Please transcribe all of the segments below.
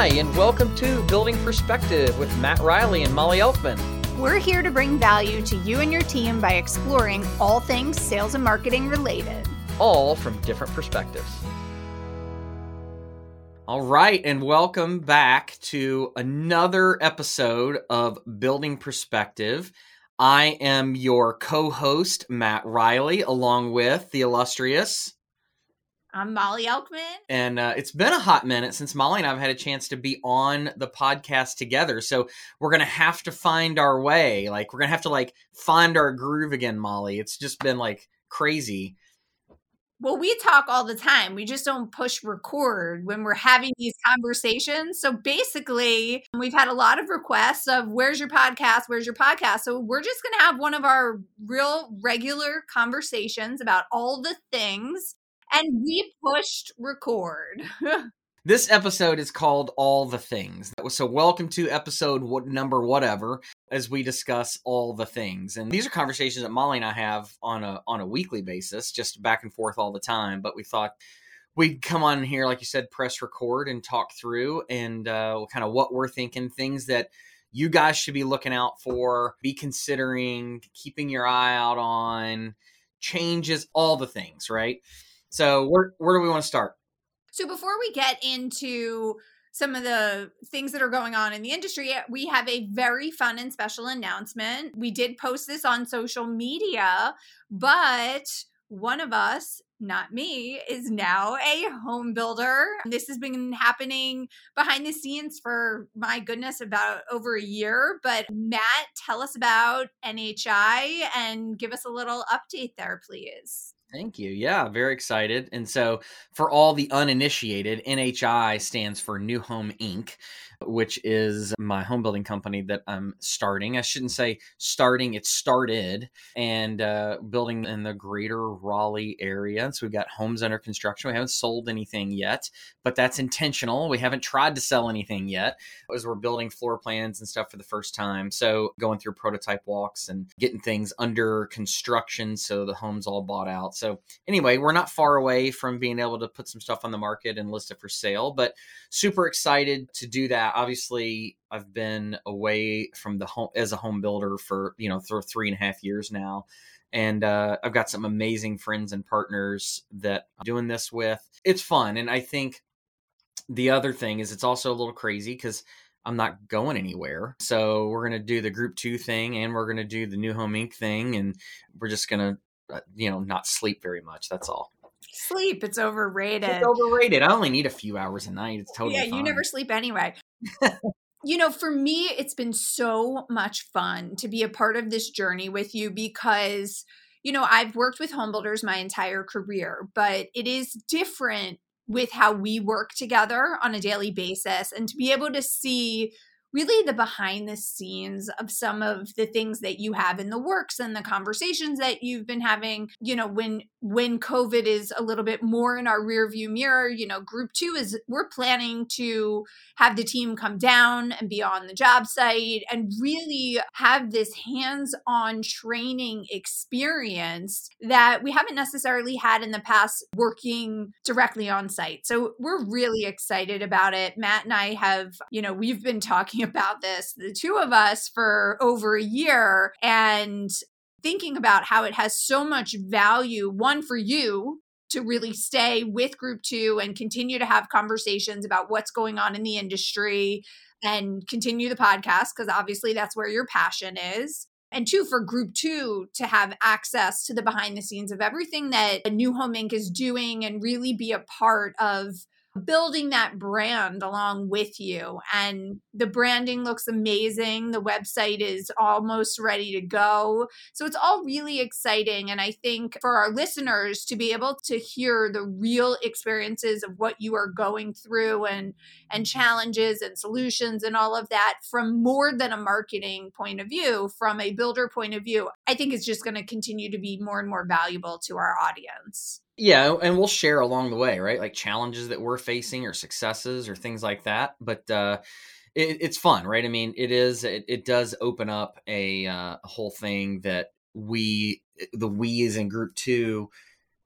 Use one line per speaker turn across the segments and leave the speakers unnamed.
Hi, and welcome to Building Perspective with Matt Riley and Molly Elkman.
We're here to bring value to you and your team by exploring all things sales and marketing related,
all from different perspectives. All right, and welcome back to another episode of Building Perspective. I am your co host, Matt Riley, along with the illustrious
I'm Molly Elkman.
And uh, it's been a hot minute since Molly and I have had a chance to be on the podcast together. So we're going to have to find our way. Like, we're going to have to, like, find our groove again, Molly. It's just been, like, crazy.
Well, we talk all the time. We just don't push record when we're having these conversations. So basically, we've had a lot of requests of where's your podcast? Where's your podcast? So we're just going to have one of our real regular conversations about all the things and we pushed record.
This episode is called All the Things. So, welcome to episode what number whatever as we discuss all the things. And these are conversations that Molly and I have on a on a weekly basis, just back and forth all the time. But we thought we'd come on here, like you said, press record and talk through and uh, kind of what we're thinking, things that you guys should be looking out for, be considering, keeping your eye out on, changes, all the things, right? So where where do we want to start?
So before we get into some of the things that are going on in the industry, eh, we have a very fun and special announcement. We did post this on social media, but one of us, not me, is now a home builder. This has been happening behind the scenes for my goodness, about over a year. But Matt, tell us about NHI and give us a little update there, please.
Thank you. Yeah, very excited. And so, for all the uninitiated, NHI stands for New Home Inc which is my home building company that I'm starting. I shouldn't say starting, it started and uh, building in the greater Raleigh area. So we've got homes under construction. We haven't sold anything yet, but that's intentional. We haven't tried to sell anything yet as we're building floor plans and stuff for the first time. So going through prototype walks and getting things under construction so the home's all bought out. So anyway, we're not far away from being able to put some stuff on the market and list it for sale, but super excited to do that obviously I've been away from the home as a home builder for you know for three and a half years now, and uh, I've got some amazing friends and partners that I'm doing this with. It's fun, and I think the other thing is it's also a little crazy because I'm not going anywhere. So we're gonna do the group two thing, and we're gonna do the New Home Inc. thing, and we're just gonna uh, you know not sleep very much. That's all.
Sleep, it's overrated.
It's overrated. I only need a few hours a night. It's totally
yeah.
Fine.
You never sleep anyway. You know, for me, it's been so much fun to be a part of this journey with you because, you know, I've worked with home builders my entire career, but it is different with how we work together on a daily basis and to be able to see really the behind the scenes of some of the things that you have in the works and the conversations that you've been having you know when when covid is a little bit more in our rear view mirror you know group 2 is we're planning to have the team come down and be on the job site and really have this hands-on training experience that we haven't necessarily had in the past working directly on site. So we're really excited about it. Matt and i have you know we've been talking about this, the two of us, for over a year and thinking about how it has so much value, one for you to really stay with group two and continue to have conversations about what's going on in the industry and continue the podcast, because obviously that's where your passion is. And two, for group two to have access to the behind the scenes of everything that New Home Inc. is doing and really be a part of building that brand along with you. And the branding looks amazing. The website is almost ready to go. So it's all really exciting. And I think for our listeners to be able to hear the real experiences of what you are going through and and challenges and solutions and all of that from more than a marketing point of view, from a builder point of view, I think it's just going to continue to be more and more valuable to our audience.
Yeah, and we'll share along the way, right? Like challenges that we're facing or successes or things like that. But uh, it, it's fun, right? I mean, it is. It, it does open up a, uh, whole thing that we, the we is in group two,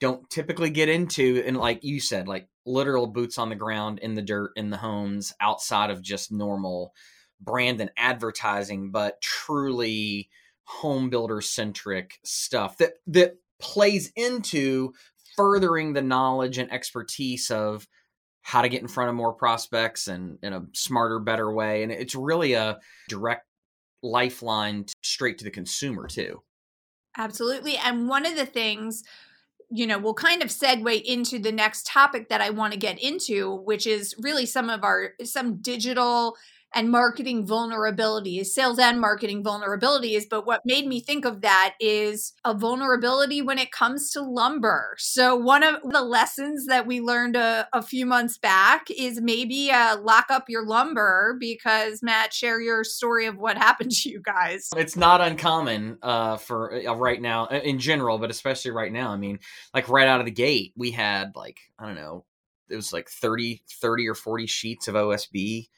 don't typically get into. And like you said, like literal boots on the ground in the dirt in the homes outside of just normal brand and advertising, but truly home builder centric stuff that that plays into furthering the knowledge and expertise of how to get in front of more prospects and in a smarter, better way. And it's really a direct lifeline straight to the consumer, too.
Absolutely. And one of the things, you know, will kind of segue into the next topic that I want to get into, which is really some of our some digital and marketing vulnerabilities, sales and marketing vulnerabilities. But what made me think of that is a vulnerability when it comes to lumber. So, one of the lessons that we learned a, a few months back is maybe uh, lock up your lumber because, Matt, share your story of what happened to you guys.
It's not uncommon uh, for uh, right now uh, in general, but especially right now. I mean, like right out of the gate, we had like, I don't know, it was like 30, 30 or 40 sheets of OSB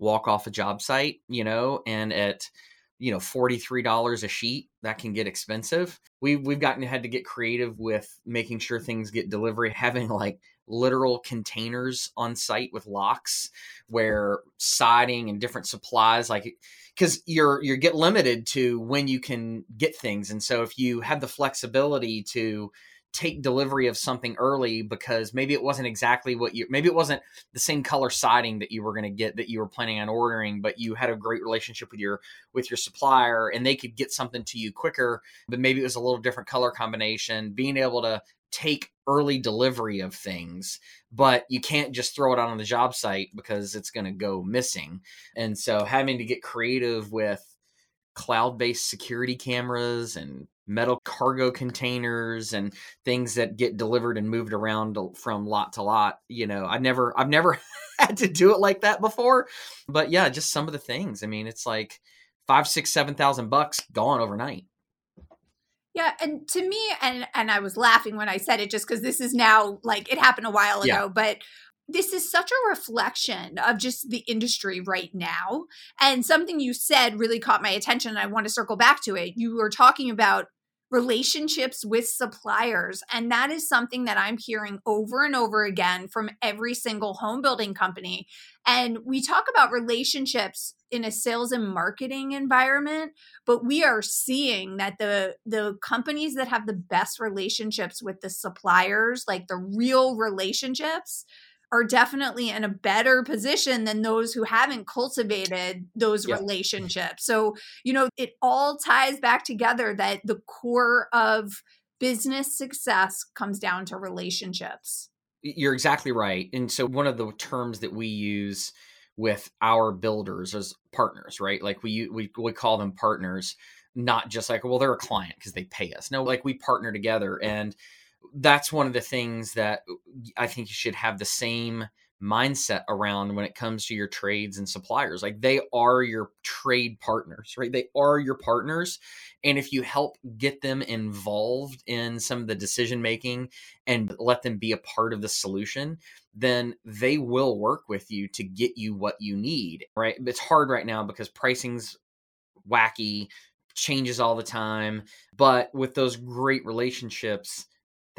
walk off a job site, you know, and at you know $43 a sheet that can get expensive. We we've gotten had to get creative with making sure things get delivery having like literal containers on site with locks where siding and different supplies like because you're you get limited to when you can get things. And so if you have the flexibility to take delivery of something early because maybe it wasn't exactly what you maybe it wasn't the same color siding that you were going to get that you were planning on ordering but you had a great relationship with your with your supplier and they could get something to you quicker but maybe it was a little different color combination being able to take early delivery of things but you can't just throw it out on the job site because it's going to go missing. And so having to get creative with cloud-based security cameras and metal cargo containers and things that get delivered and moved around from lot to lot you know i never i've never had to do it like that before but yeah just some of the things i mean it's like five six seven thousand bucks gone overnight
yeah, and to me, and and I was laughing when I said it, just because this is now like it happened a while ago, yeah. but this is such a reflection of just the industry right now. And something you said really caught my attention. And I want to circle back to it. You were talking about relationships with suppliers. And that is something that I'm hearing over and over again from every single home building company. And we talk about relationships in a sales and marketing environment, but we are seeing that the the companies that have the best relationships with the suppliers, like the real relationships, are definitely in a better position than those who haven't cultivated those yep. relationships. So, you know, it all ties back together that the core of business success comes down to relationships.
You're exactly right. And so, one of the terms that we use with our builders as partners, right? Like we we we call them partners, not just like well they're a client because they pay us. No, like we partner together and that's one of the things that uh, I think you should have the same mindset around when it comes to your trades and suppliers. Like they are your trade partners, right? They are your partners. And if you help get them involved in some of the decision making and let them be a part of the solution, then they will work with you to get you what you need, right? It's hard right now because pricing's wacky, changes all the time. But with those great relationships,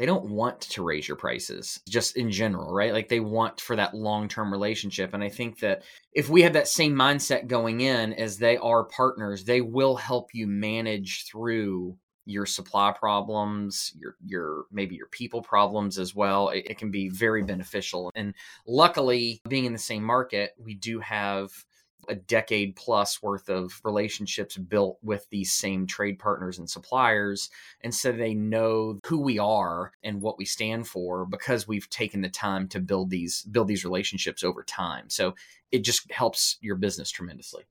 they don't want to raise your prices just in general, right? Like they want for that long term relationship. And I think that if we have that same mindset going in as they are partners, they will help you manage through your supply problems your your maybe your people problems as well it, it, can be very beneficial and luckily being in the same market we do have a decade plus worth of relationships built with these same trade partners and suppliers. And so they know who we are and what we stand for because we've taken the time to build these build these relationships over time. So it just helps your business tremendously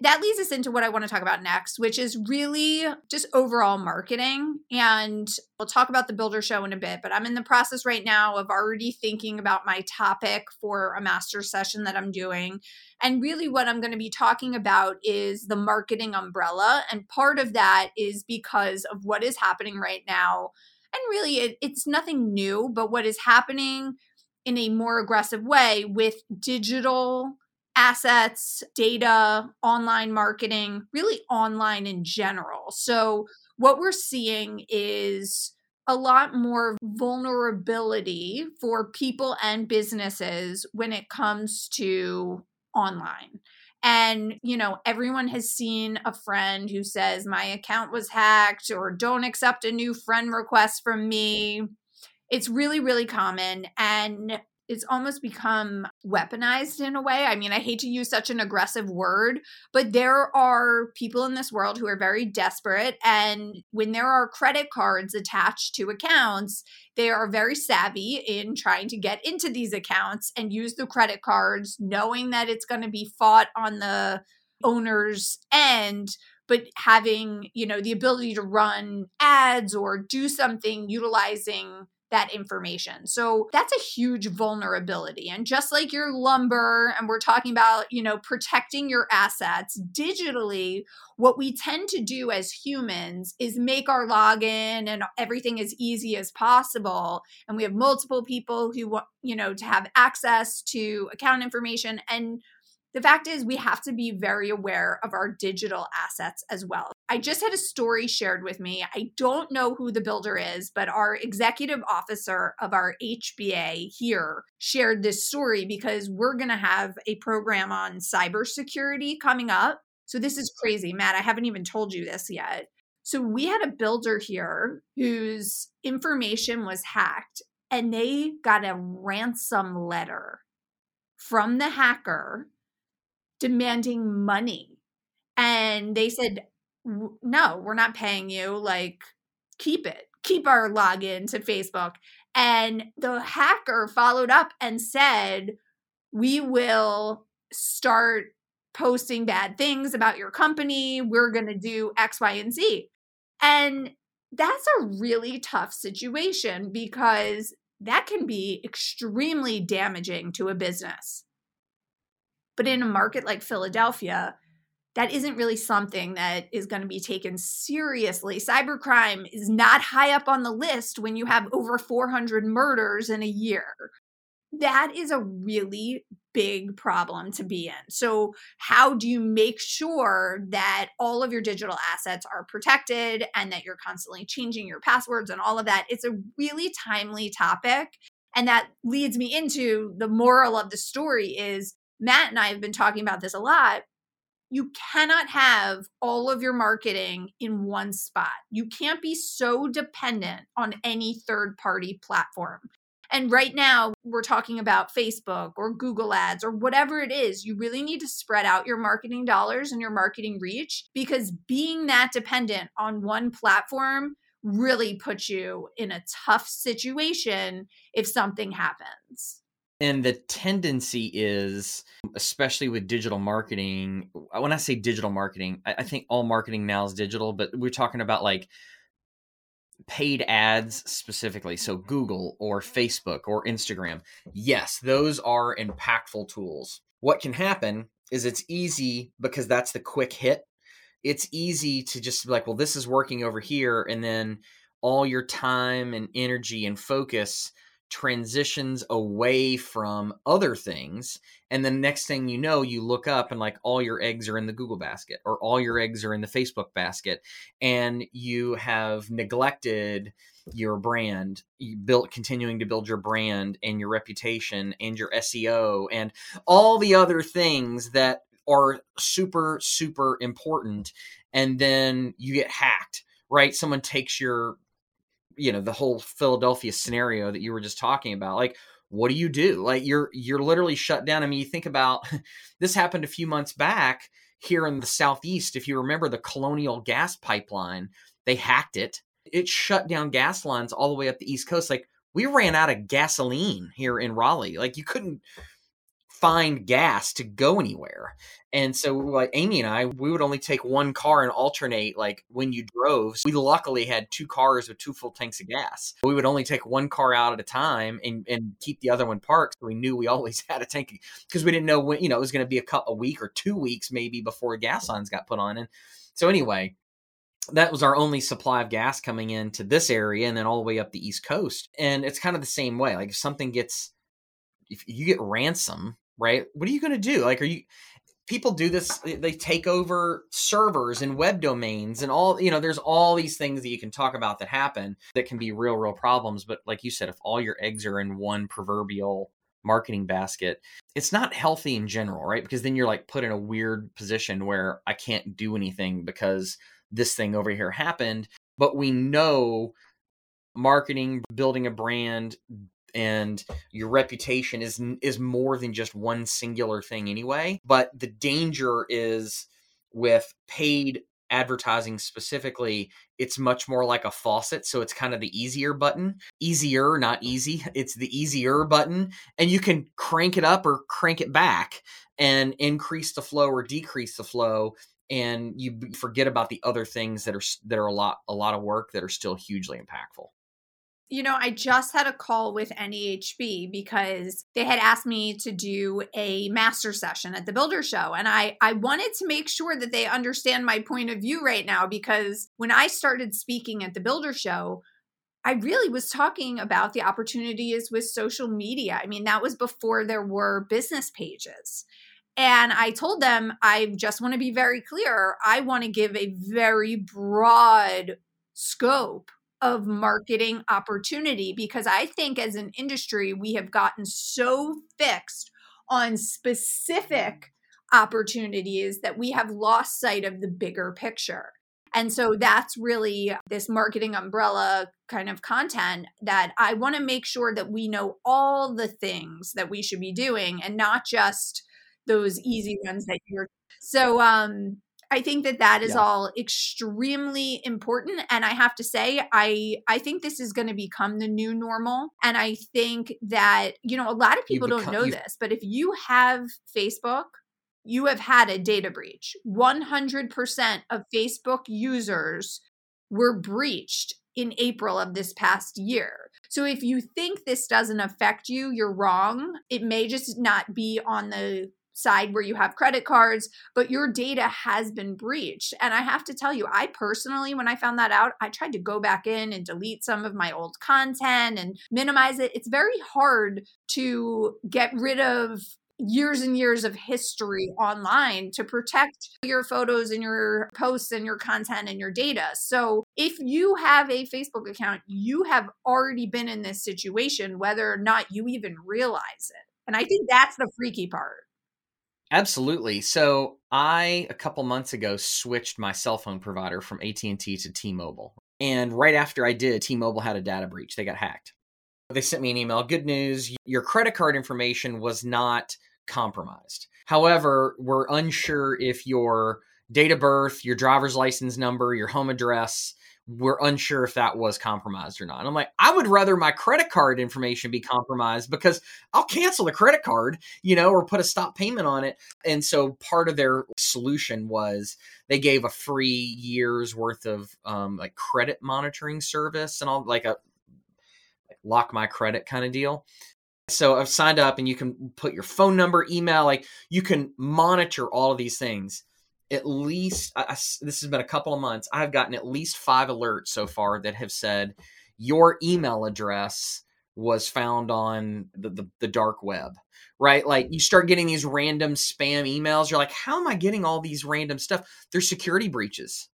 that leads us into what I want to talk about next, which is really just overall marketing. And we'll talk about the Builder Show in a bit, but I'm in the process right now of already thinking about my topic for a master session that I'm doing. And really, what I'm going to be talking about is the marketing umbrella. And part of that is because of what is happening right now. And really, it, it's nothing new, but what is happening in a more aggressive way with digital assets, data, online marketing, really online in general. So, what we're seeing is a lot more vulnerability for people and businesses when it comes to online. And, you know, everyone has seen a friend who says, My account was hacked or don't accept a new friend request from me. It's really, really common. And it's almost become weaponized in a way. I mean, I hate to use such an aggressive word, but there are people in this world who are very desperate. And when there are credit cards attached to accounts, they are very savvy in trying to get into these accounts and use the credit cards, knowing that it's going to be fought on the owner's end but having you know the ability to run ads or do something utilizing that information. So that's a huge vulnerability. And just like your lumber, and we're talking about, you know, protecting your assets digitally, what we tend to do as humans is make our login and everything as easy as possible. And we have multiple people who want, you know, to have access to account information. And the fact is, we have to be very aware of our digital assets as well. I just had a story shared with me. I don't know who the builder is, but our executive officer of our HBA here shared this story because we're going to have a program on cybersecurity coming up. So this is crazy, Matt. I haven't even told you this yet. So we had a builder here whose information was hacked and they got a ransom letter from the hacker demanding money. And they mm-hmm. said, no, we're not paying you. Like, keep it, keep our login to Facebook. And the hacker followed up and said, we will start posting bad things about your company. We're going to do X, Y, and Z. And that's a really tough situation because that can be extremely damaging to a business. But in a market like Philadelphia, that isn't really something that is going to be taken seriously. Cybercrime is not high up on the list when you have over 400 murders in a year. That is a really big problem to be in. So, how do you make sure that all of your digital assets are protected and that you're constantly changing your passwords and all of that? It's a really timely topic. And that leads me into the moral of the story is Matt and I have been talking about this a lot. You cannot have all of your marketing in one spot. You can't be so dependent on any third party platform. And right now, we're talking about Facebook or Google Ads or whatever it is. You really need to spread out your marketing dollars and your marketing reach because being that dependent on one platform really puts you in a tough situation if something happens.
And the tendency is, especially with digital marketing, when I say digital marketing, I, I think all marketing now is digital, but we're talking about like paid ads specifically. So Google or Facebook or Instagram. Yes, those are impactful tools. What can happen is it's easy because that's the quick hit. It's easy to just be like, well, this is working over here. And then all your time and energy and focus transitions away from other things and the next thing you know you look up and like all your eggs are in the google basket or all your eggs are in the facebook basket and you have neglected your brand you built continuing to build your brand and your reputation and your seo and all the other things that are super super important and then you get hacked right? Someone takes your you know the whole Philadelphia scenario that you were just talking about like what do you do? Like you're you're literally shut down. I mean you think about this happened a few months back here in the southeast. If you remember the colonial gas pipeline they hacked it. It shut down gas lines all the way up the east coast. Like we ran out of gasoline here in raleigh. Like you couldn't find gas to go anywhere. And so, like Amy and I, we would only take one car and alternate. Like when you drove, so we luckily had two cars with two full tanks of gas. We would only take one car out at a time and, and keep the other one parked. So we knew we always had a tank because we didn't know when you know it was going to be a, couple, a week or two weeks maybe before gas lines got put on. And so anyway, that was our only supply of gas coming into this area and then all the way up the east coast and it's kind of the same way like if something gets if you get ransom right? What are you going to do? Like, are you people do this they take over servers and web domains and all you know there's all these things that you can talk about that happen that can be real real problems but like you said if all your eggs are in one proverbial marketing basket it's not healthy in general right because then you're like put in a weird position where i can't do anything because this thing over here happened but we know marketing building a brand and your reputation is is more than just one singular thing anyway but the danger is with paid advertising specifically it's much more like a faucet so it's kind of the easier button. Easier not easy it's the easier button and you can crank it up or crank it back and increase the flow or decrease the flow and you forget about the other things that are that are a lot a lot of work that are still hugely impactful
you know, I just had a call with NAHB because they had asked me to do a master session at the Builder Show. And I, I wanted to make sure that they understand my point of view right now because when I started speaking at the Builder Show, I really was talking about the opportunities with social media. I mean, that was before there were business pages. And I told them, I just want to be very clear. I want to give a very broad scope of marketing opportunity because I think as an industry, we have gotten so fixed on specific opportunities that we have lost sight of the bigger picture. And so that's really this marketing umbrella kind of content that I want to make sure that we know all the things that we should be doing and not just those easy ones that you're so um I think that that is yeah. all extremely important and I have to say I I think this is going to become the new normal and I think that you know a lot of people become, don't know this but if you have Facebook you have had a data breach 100% of Facebook users were breached in April of this past year. So if you think this doesn't affect you, you're wrong. It may just not be on the side where you have credit cards, but your data has been breached. And I have to tell you, I personally, when I found that out, I tried to go back in and delete some of my old content and minimize it. It's very hard to get rid of years and years of history online to protect your photos and your posts and your content and your data. So, if you have a Facebook account, you have already been in this situation, whether or not you even realize it. And I think that's the freaky part.
Absolutely. So I a couple months ago switched my cell phone provider from AT&T to T-Mobile. And right after I did, T-Mobile had a data breach. They got hacked. They sent me an email, good news, your credit card information was not compromised. However, we're unsure if your date of birth, your driver's license number, your home address, we're unsure if that was compromised or not. And I'm like, I would rather my credit card information be compromised because I'll cancel the credit card, you know, or put a stop payment on it. And so part of their solution was they gave a free year's worth of um, like credit monitoring service and all like a like lock my credit kind of deal. So I've signed up and you can put your phone number, email, like you can monitor all of these things at least I, I, this has been a couple of months i've gotten at least five alerts so far that have said your email address was found on the, the, the dark web right? Like you mm-hmm. start getting these random spam emails you're like how am i getting all these random stuff? There's security breaches.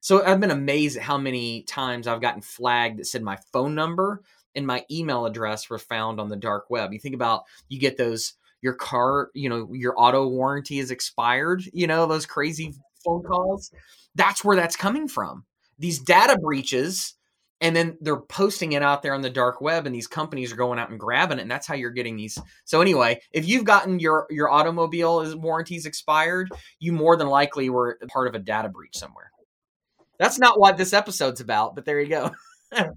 So i've been amazed at how many times i've gotten flagged that said my phone number and my email address were found on the dark web. You think about you get those your car, you know, your auto warranty is expired, you know, those crazy phone calls. That's where that's coming from. These data breaches, and then they're posting it out there on the dark web, and these companies are going out and grabbing it, and that's how you're getting these. So anyway, if you've gotten your your automobile is warranties expired, you more than likely were part of a data breach somewhere. That's not what this episode's about, but there you go.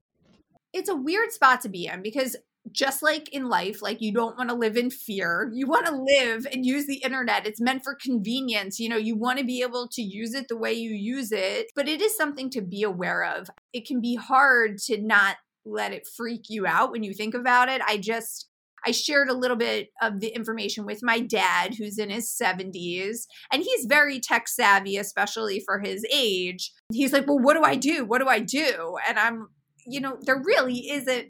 it's a weird spot to be in because just like in life, like you don't want to live in fear. You want to live and use the internet. It's meant for convenience. You know, you want to be able to use it the way you use it, but it is something to be aware of. It can be hard to not let it freak you out when you think about it. I just, I shared a little bit of the information with my dad, who's in his 70s, and he's very tech savvy, especially for his age. He's like, Well, what do I do? What do I do? And I'm, you know, there really isn't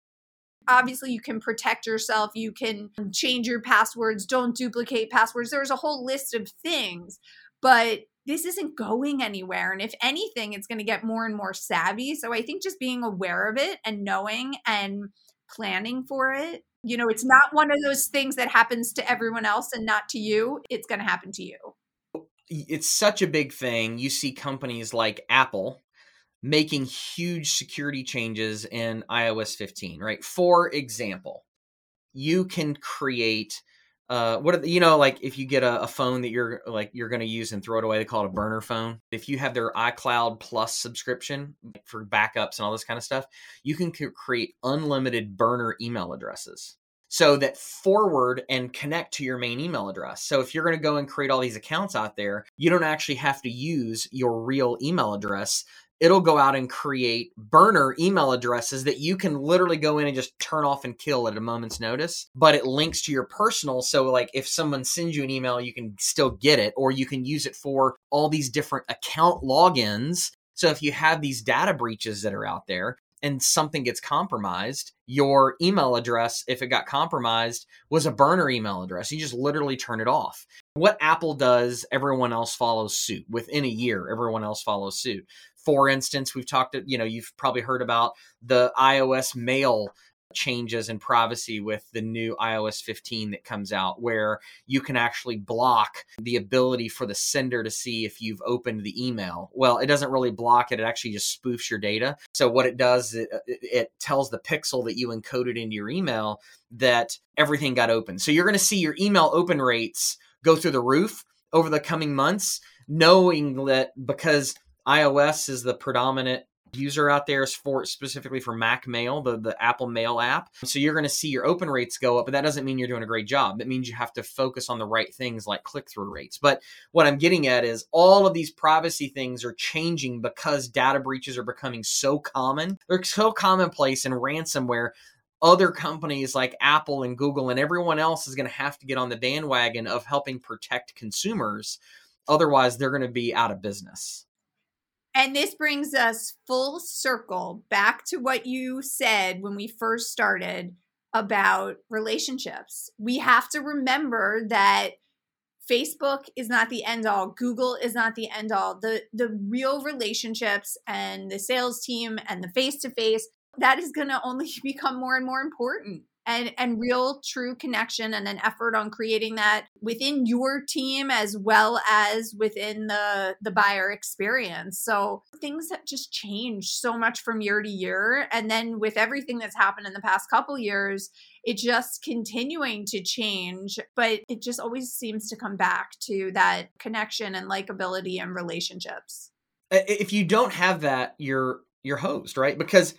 Obviously, you can protect yourself, you can change your passwords, don't duplicate passwords. There's a whole list of things, but this isn't going anywhere. And if anything, it's going to get more and more savvy. So I think just being aware of it and knowing and planning for it, you know, it's not one of those things that happens to everyone else and not to you. It's going to happen to you.
It's such a big thing. You see companies like Apple making huge security changes in iOS 15, right? For example, you can create uh what are the, you know like if you get a, a phone that you're like you're going to use and throw it away they call it a burner phone if you have their icloud plus subscription for backups and all this kind of stuff you can create unlimited burner email addresses so that forward and connect to your main email address so if you're going to go and create all these accounts out there you don't actually have to use your real email address it'll go out and create burner email addresses that you can literally go in and just turn off and kill at a moment's notice. But it links to your personal. So, like, if someone sends you an email, you can still get it, or you can use it for all these different account logins. So, if you have these data breaches that are out there, and something gets compromised, your email address, if it got compromised, was a burner email address. You just literally turn it off. What Apple does, everyone else follows suit. Within a year, everyone else follows suit. For instance, we've talked, you know, you've probably heard about the iOS mail changes in privacy with the new iOS 15 that comes out, where you can actually block the ability for the sender to see if you've opened the email. Well, it doesn't really block it, it actually just spoofs your data. So, what it does, it, it tells the pixel that you encoded into your email that everything got open. So, you're going to see your email open rates go through the roof over the coming months, knowing that because iOS is the predominant user out there is for specifically for Mac Mail, the, the Apple Mail app. So you're going to see your open rates go up, but that doesn't mean you're doing a great job. It means you have to focus on the right things like click through rates. But what I'm getting at is all of these privacy things are changing because data breaches are becoming so common. They're so commonplace in ransomware. Other companies like Apple and Google and everyone else is going to have to get on the bandwagon of helping protect consumers. Otherwise, they're going to be out of business.
And this brings us full circle back to what you said when we first started about relationships. We have to remember that Facebook is not the end all. Google is not the end all. The the real relationships and the sales team and the face to face that is going to only become more and more important and and real true connection and an effort on creating that within your team as well as within the the buyer experience. So things that just change so much from year to year. And then with everything that's happened in the past couple years it just continuing to change but it just always seems to come back to that connection and likability and relationships.
If you don't have that you're you're host right? Because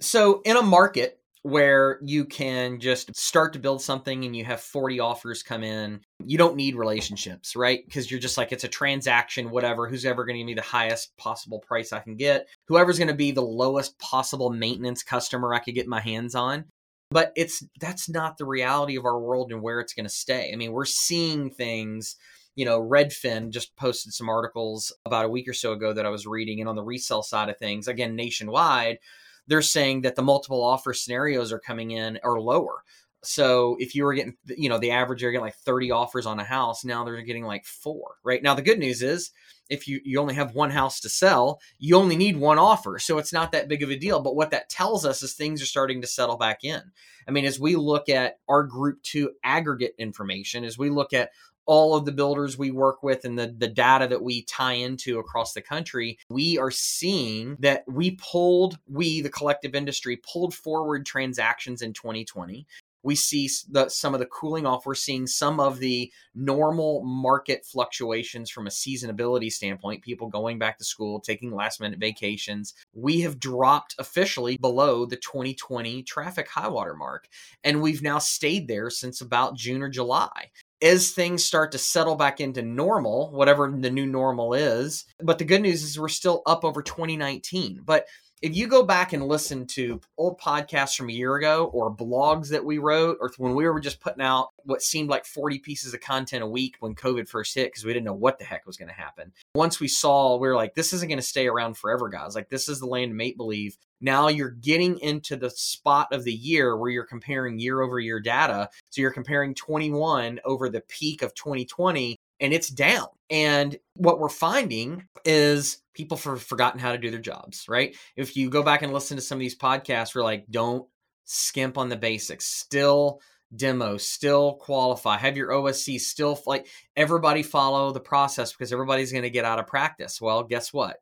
so in a market where you can just start to build something and you have 40 offers come in. You don't need relationships, right? Because you're just like, it's a transaction, whatever. Who's ever going to give me the highest possible price I can get? Whoever's going to be the lowest possible maintenance customer I could get my hands on. But it's that's not the reality of our world and where it's going to stay. I mean, we're seeing things you know, Redfin just posted some articles about a week or so ago that I was reading, and on the resale side of things, again, nationwide, they're saying that the multiple offer scenarios are coming in are lower. So if you were getting, you know, the average you're getting like 30 offers on a house, now they're getting like four, right? Now the good news is if you, you only have one house to sell, you only need one offer. So it's not that big of a deal. But what that tells us is things are starting to settle back in. I mean, as we look at our group two aggregate information, as we look at all of the builders we work with and the, the data that we tie into across the country, we are seeing that we pulled, we, the collective industry, pulled forward transactions in 2020 we see the, some of the cooling off. We're seeing some of the normal market fluctuations from a seasonability standpoint, people going back to school, taking last minute vacations. We have dropped officially below the 2020 traffic high water mark. And we've now stayed there since about June or July as things start to settle back into normal, whatever the new normal is. But the good news is we're still up over 2019. But if you go back and listen to old podcasts from a year ago or blogs that we wrote or when we were just putting out what seemed like 40 pieces of content a week when covid first hit because we didn't know what the heck was going to happen. Once we saw we were like this isn't going to stay around forever guys. Like this is the land of make believe now you're getting into the spot of the year where you're comparing year over year data. So you're comparing 21 over the peak of 2020 and it's down. And what we're finding is people have forgotten how to do their jobs, right? If you go back and listen to some of these podcasts, we're like, don't skimp on the basics. Still demo, still qualify, have your OSC still like everybody follow the process because everybody's going to get out of practice. Well, guess what?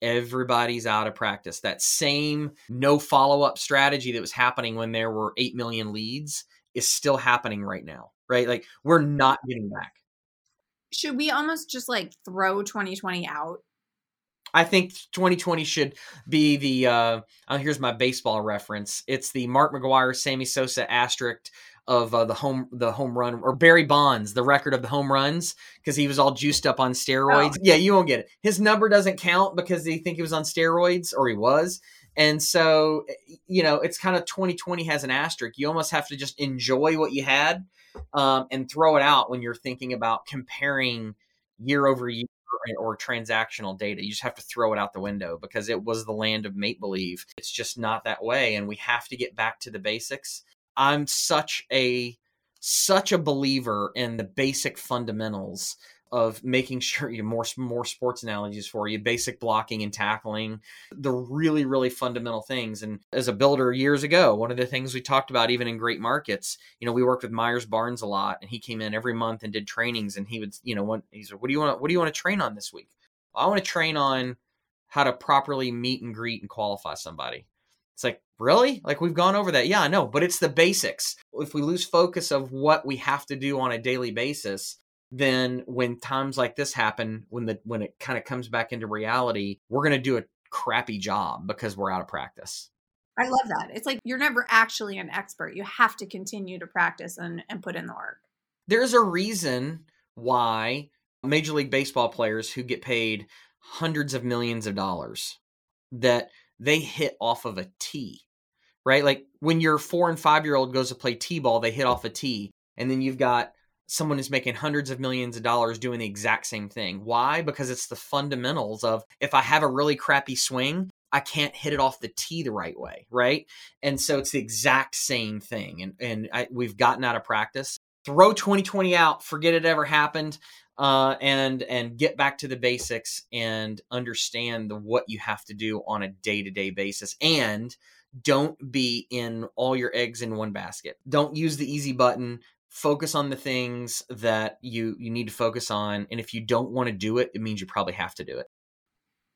Everybody's out of practice. That same no follow up strategy that was happening when there were 8 million leads is still happening right now, right? Like we're not getting back
should we almost just like throw 2020 out?
I think 2020 should be the. Uh, oh, here's my baseball reference. It's the Mark McGwire, Sammy Sosa asterisk of uh, the home the home run or Barry Bonds, the record of the home runs because he was all juiced up on steroids. Oh. Yeah, you won't get it. His number doesn't count because they think he was on steroids or he was. And so, you know, it's kind of 2020 has an asterisk. You almost have to just enjoy what you had um, and throw it out when you're thinking about comparing year over year or, transactional data. You just have to throw it out the window because it was the land of make believe. It's just not that way. And we have to get back to the basics. I'm such a such a believer in the basic fundamentals of making sure you more more sports analogies for you basic blocking and tackling the really really fundamental things. And as a builder years ago one of the things we talked about even in great markets you know we worked with myers barnes a lot and he came in every month and did trainings and he would you know what he said what do you want what do you want to train on this week? I want to train on how to properly meet and greet and qualify somebody. It's like really? Like we've gone over that? Yeah i know but it's the basics. If we lose focus of what we have to do on a daily basis then when times like this happen, when the when it kind of comes back into reality, we're going to do a crappy job because we're out of practice.
I love that. It's like you're never actually an expert. You have to continue to practice and, and put in the work.
There's a reason why Major League Baseball players who get paid hundreds of millions of dollars that they hit off of a tee, right? Like when your four and five year old goes to play T ball, they hit off a tee. And then you've got someone is making hundreds of millions of dollars doing the exact same thing. Why? Because it's the fundamentals of if I have a really crappy swing, I can't hit it off the tee the right way, right? And so it's the exact same thing. And and I, we've gotten out of practice. Throw 2020 out, forget it ever happened, uh, and and get back to the basics and understand the what you have to do on a day to day basis. And don't be in all your eggs in one basket. Don't use the easy button focus on the things that you you need to focus on and if you don't want to do it it means you probably have to do it.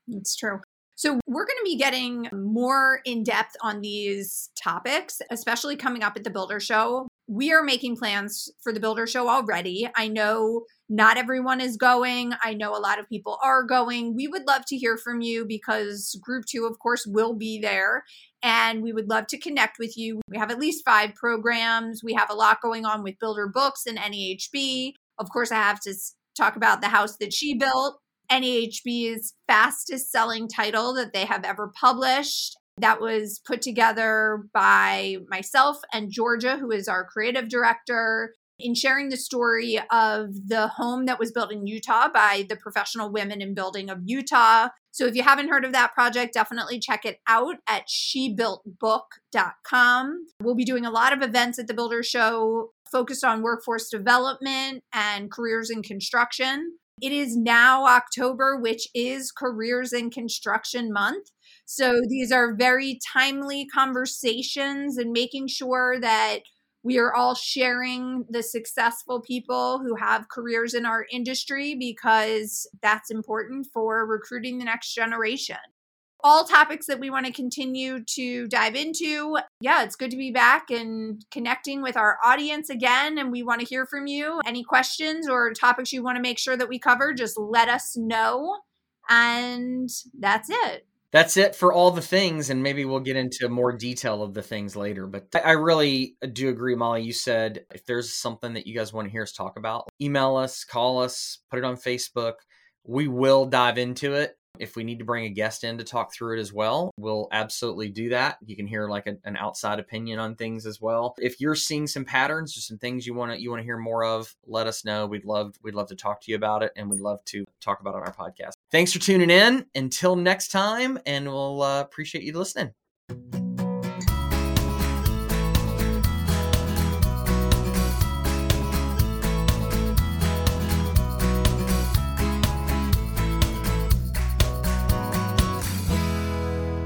That's true. So we're going to be getting more in depth on these topics especially coming up at the builder show. We are making plans for the builder show already. I know not everyone is going. I know a lot of people are going. We would love to hear from you because group two of course will be there and we would love to connect with you. We have at least five programs. We have a lot going on with Builder Books and NAHB. Of course, I have to talk about the house that she built, NAHB's fastest selling title that they have ever published. That was put together by myself and Georgia, who is our creative director in sharing the story of the home that was built in Utah by the professional women in building of Utah. So if you haven't heard of that project, definitely check it out at shebuiltbook.com. We'll be doing a lot of events at the Builder Show focused on workforce development and careers in construction. It is now October, which is Careers in Construction Month. So these are very timely conversations and making sure that we are all sharing the successful people who have careers in our industry because that's important for recruiting the next generation. All topics that we want to continue to dive into. Yeah, it's good to be back and connecting with our audience again. And we want to hear from you. Any questions or topics you want to make sure that we cover, just let us know. And that's it
that's it for all the things and maybe we'll get into more detail of the things later but i really uh, do agree molly you said if there's something that you guys want to hear us talk about email us call us put it on facebook. We will dive into it If we need to bring a guest in to talk through it as well, we'll absolutely do that. You can hear like a, an outside opinion on things as well. If you're seeing some patterns or some things you want to you want to hear more of, let us know. We'd love we'd love to talk to you about it and we'd love to talk about it on our podcast. Thanks for tuning in. Until next time, and we'll uh, appreciate you listening.